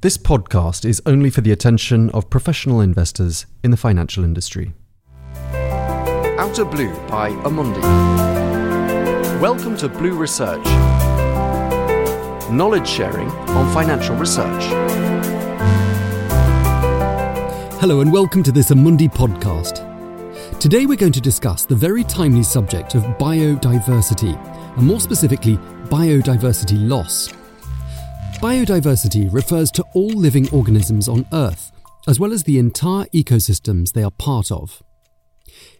This podcast is only for the attention of professional investors in the financial industry. Outer Blue by Amundi. Welcome to Blue Research. Knowledge sharing on financial research. Hello and welcome to this Amundi podcast. Today we're going to discuss the very timely subject of biodiversity, and more specifically, biodiversity loss. Biodiversity refers to all living organisms on Earth, as well as the entire ecosystems they are part of.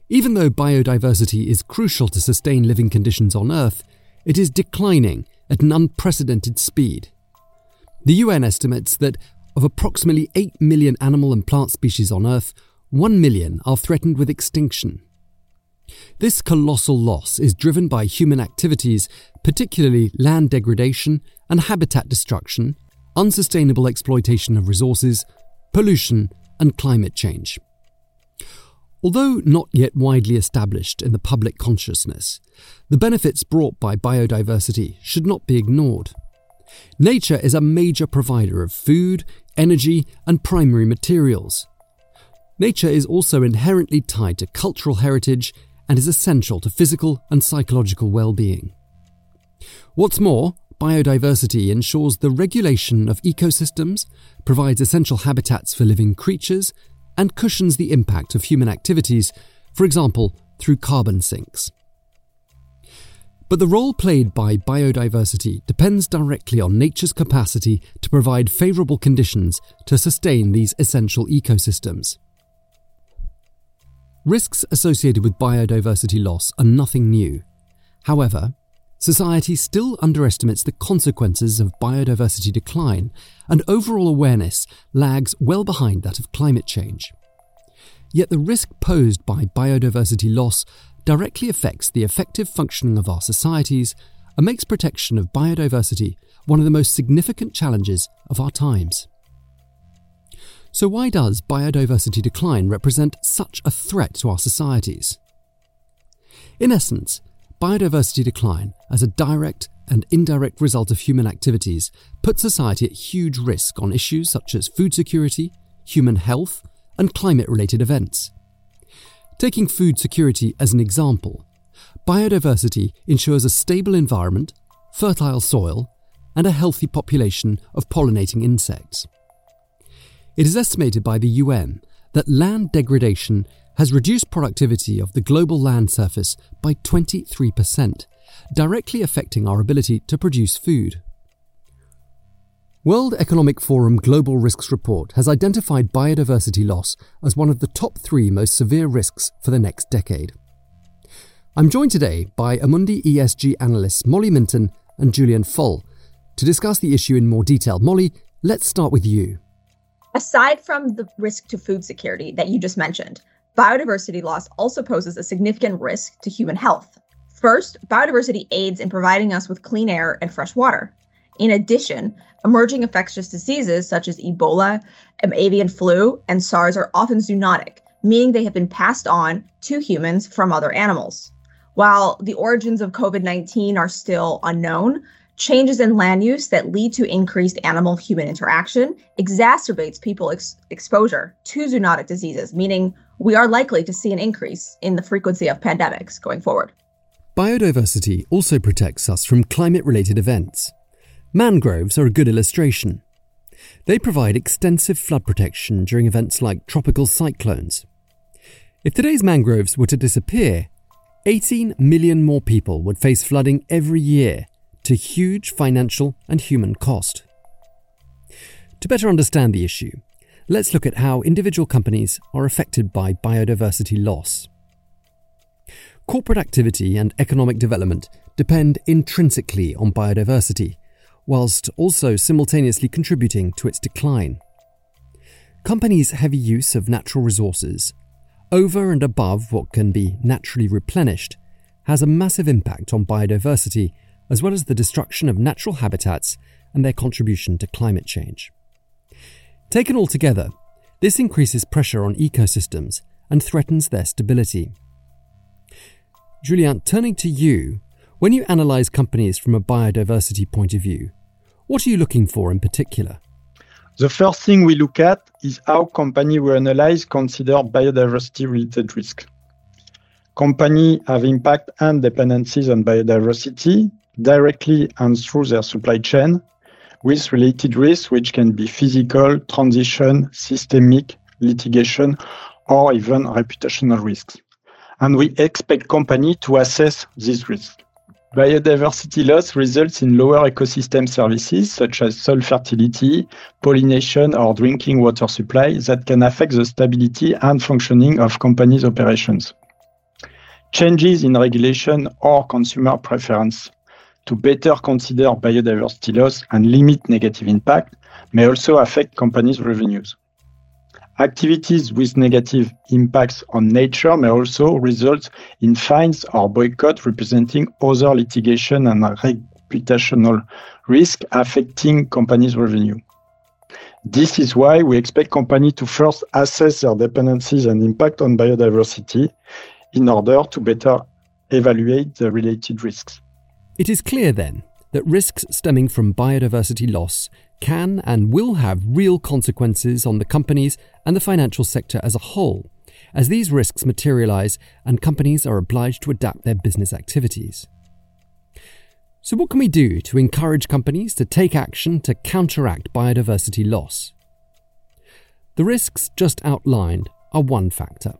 Even though biodiversity is crucial to sustain living conditions on Earth, it is declining at an unprecedented speed. The UN estimates that of approximately 8 million animal and plant species on Earth, 1 million are threatened with extinction. This colossal loss is driven by human activities, particularly land degradation and habitat destruction, unsustainable exploitation of resources, pollution, and climate change. Although not yet widely established in the public consciousness, the benefits brought by biodiversity should not be ignored. Nature is a major provider of food, energy, and primary materials. Nature is also inherently tied to cultural heritage and is essential to physical and psychological well being. What's more, biodiversity ensures the regulation of ecosystems, provides essential habitats for living creatures, and cushions the impact of human activities, for example, through carbon sinks. But the role played by biodiversity depends directly on nature's capacity to provide favourable conditions to sustain these essential ecosystems. Risks associated with biodiversity loss are nothing new. However, Society still underestimates the consequences of biodiversity decline, and overall awareness lags well behind that of climate change. Yet the risk posed by biodiversity loss directly affects the effective functioning of our societies and makes protection of biodiversity one of the most significant challenges of our times. So, why does biodiversity decline represent such a threat to our societies? In essence, biodiversity decline, as a direct and indirect result of human activities, puts society at huge risk on issues such as food security, human health, and climate related events. Taking food security as an example, biodiversity ensures a stable environment, fertile soil, and a healthy population of pollinating insects. It is estimated by the UN that land degradation has reduced productivity of the global land surface by 23%, directly affecting our ability to produce food. World Economic Forum Global Risks Report has identified biodiversity loss as one of the top three most severe risks for the next decade. I'm joined today by Amundi ESG analysts Molly Minton and Julien Full to discuss the issue in more detail. Molly, let's start with you. Aside from the risk to food security that you just mentioned, biodiversity loss also poses a significant risk to human health. First, biodiversity aids in providing us with clean air and fresh water. In addition, emerging infectious diseases such as Ebola, um, avian flu, and SARS are often zoonotic, meaning they have been passed on to humans from other animals. While the origins of COVID 19 are still unknown, changes in land use that lead to increased animal human interaction exacerbates people ex- exposure to zoonotic diseases, meaning we are likely to see an increase in the frequency of pandemics going forward. Biodiversity also protects us from climate related events. Mangroves are a good illustration. They provide extensive flood protection during events like tropical cyclones. If today's mangroves were to disappear, 18 million more people would face flooding every year to huge financial and human cost. To better understand the issue, let's look at how individual companies are affected by biodiversity loss. Corporate activity and economic development depend intrinsically on biodiversity, whilst also simultaneously contributing to its decline. Companies' heavy use of natural resources, over and above what can be naturally replenished, has a massive impact on biodiversity as well as the destruction of natural habitats and their contribution to climate change. Taken all together, this increases pressure on ecosystems and threatens their stability. Julien, turning to you, when you analyse companies from a biodiversity point of view, what are you looking for in particular? The first thing we look at is how companies we analyze consider biodiversity related risk. Companies have impact and dependencies on biodiversity directly and through their supply chain with related risks which can be physical, transition, systemic, litigation, or even reputational risks. And we expect companies to assess these risks. Biodiversity loss results in lower ecosystem services such as soil fertility, pollination, or drinking water supply that can affect the stability and functioning of companies' operations. Changes in regulation or consumer preference to better consider biodiversity loss and limit negative impact may also affect companies' revenues. Activities with negative impacts on nature may also result in fines or boycott representing other litigation and reputational risk affecting companies' revenue. This is why we expect companies to first assess their dependencies and impact on biodiversity in order to better evaluate the related risks. It is clear then that risks stemming from biodiversity loss can and will have real consequences on the companies and the financial sector as a whole, as these risks materialize and companies are obliged to adapt their business activities. So, what can we do to encourage companies to take action to counteract biodiversity loss? The risks just outlined are one factor,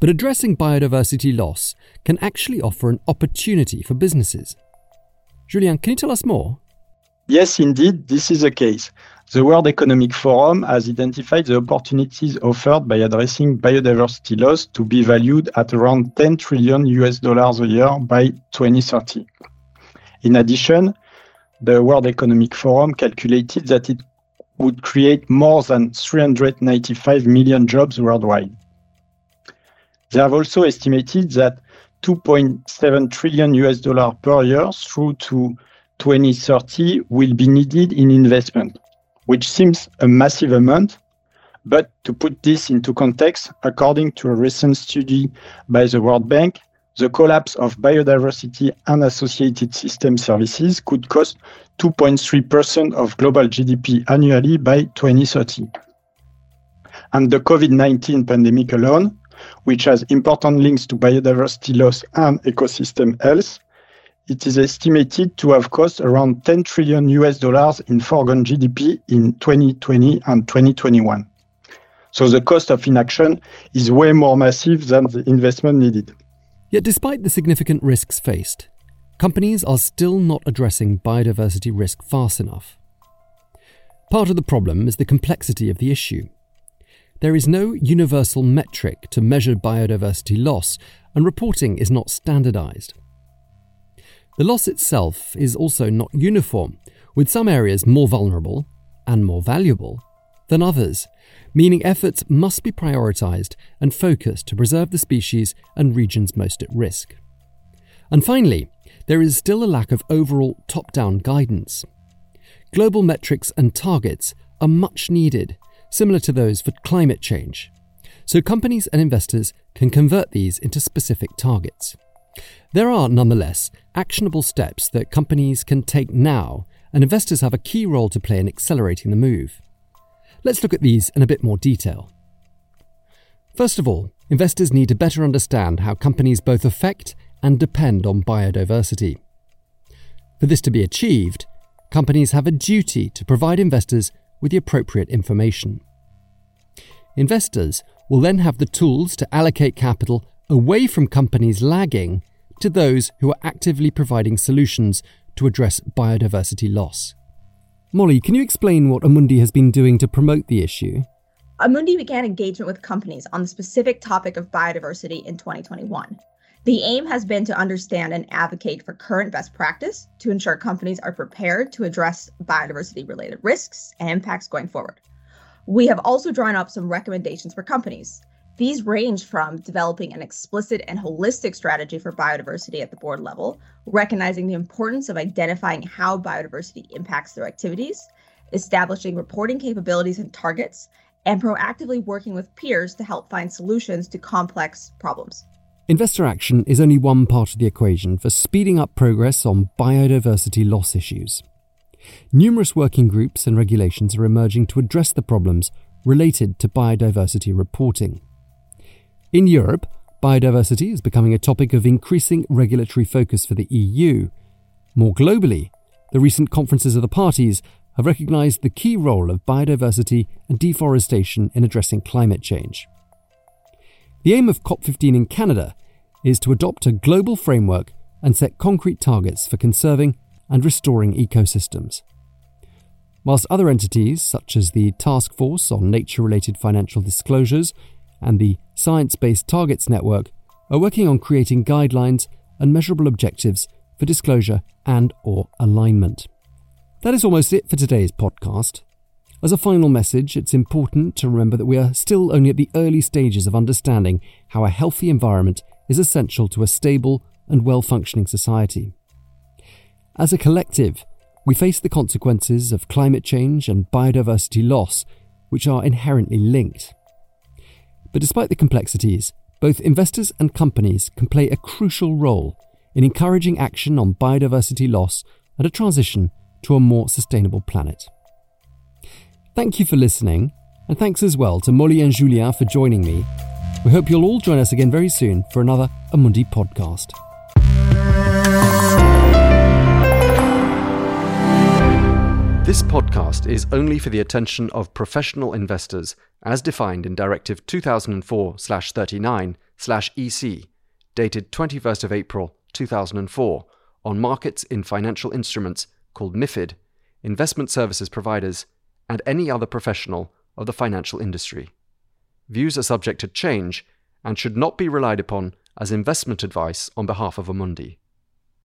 but addressing biodiversity loss can actually offer an opportunity for businesses. Julien, can you tell us more? Yes, indeed, this is the case. The World Economic Forum has identified the opportunities offered by addressing biodiversity loss to be valued at around 10 trillion US dollars a year by 2030. In addition, the World Economic Forum calculated that it would create more than 395 million jobs worldwide. They have also estimated that 2.7 trillion US dollars per year through to 2030 will be needed in investment, which seems a massive amount. But to put this into context, according to a recent study by the World Bank, the collapse of biodiversity and associated system services could cost 2.3% of global GDP annually by 2030. And the COVID 19 pandemic alone, which has important links to biodiversity loss and ecosystem health, it is estimated to have cost around 10 trillion US dollars in foregone GDP in 2020 and 2021. So the cost of inaction is way more massive than the investment needed. Yet, despite the significant risks faced, companies are still not addressing biodiversity risk fast enough. Part of the problem is the complexity of the issue. There is no universal metric to measure biodiversity loss, and reporting is not standardized. The loss itself is also not uniform, with some areas more vulnerable and more valuable than others, meaning efforts must be prioritized and focused to preserve the species and regions most at risk. And finally, there is still a lack of overall top down guidance. Global metrics and targets are much needed, similar to those for climate change, so companies and investors can convert these into specific targets. There are, nonetheless, actionable steps that companies can take now, and investors have a key role to play in accelerating the move. Let's look at these in a bit more detail. First of all, investors need to better understand how companies both affect and depend on biodiversity. For this to be achieved, companies have a duty to provide investors with the appropriate information. Investors will then have the tools to allocate capital away from companies lagging to those who are actively providing solutions to address biodiversity loss. Molly, can you explain what Amundi has been doing to promote the issue? Amundi began engagement with companies on the specific topic of biodiversity in 2021. The aim has been to understand and advocate for current best practice to ensure companies are prepared to address biodiversity related risks and impacts going forward. We have also drawn up some recommendations for companies. These range from developing an explicit and holistic strategy for biodiversity at the board level, recognizing the importance of identifying how biodiversity impacts their activities, establishing reporting capabilities and targets, and proactively working with peers to help find solutions to complex problems. Investor action is only one part of the equation for speeding up progress on biodiversity loss issues. Numerous working groups and regulations are emerging to address the problems related to biodiversity reporting. In Europe, biodiversity is becoming a topic of increasing regulatory focus for the EU. More globally, the recent conferences of the parties have recognised the key role of biodiversity and deforestation in addressing climate change. The aim of COP15 in Canada is to adopt a global framework and set concrete targets for conserving and restoring ecosystems. Whilst other entities, such as the Task Force on Nature Related Financial Disclosures and the Science Based Targets Network, are working on creating guidelines and measurable objectives for disclosure and or alignment. That is almost it for today's podcast. As a final message, it's important to remember that we are still only at the early stages of understanding how a healthy environment is essential to a stable and well functioning society. As a collective, we face the consequences of climate change and biodiversity loss, which are inherently linked. But despite the complexities, both investors and companies can play a crucial role in encouraging action on biodiversity loss and a transition to a more sustainable planet. Thank you for listening, and thanks as well to Molly and Julien for joining me. We hope you'll all join us again very soon for another Amundi podcast. This podcast is only for the attention of professional investors as defined in Directive 2004/39/EC dated 21st of April 2004 on markets in financial instruments called MIFID, investment services providers, and any other professional of the financial industry. Views are subject to change and should not be relied upon as investment advice on behalf of Amundi.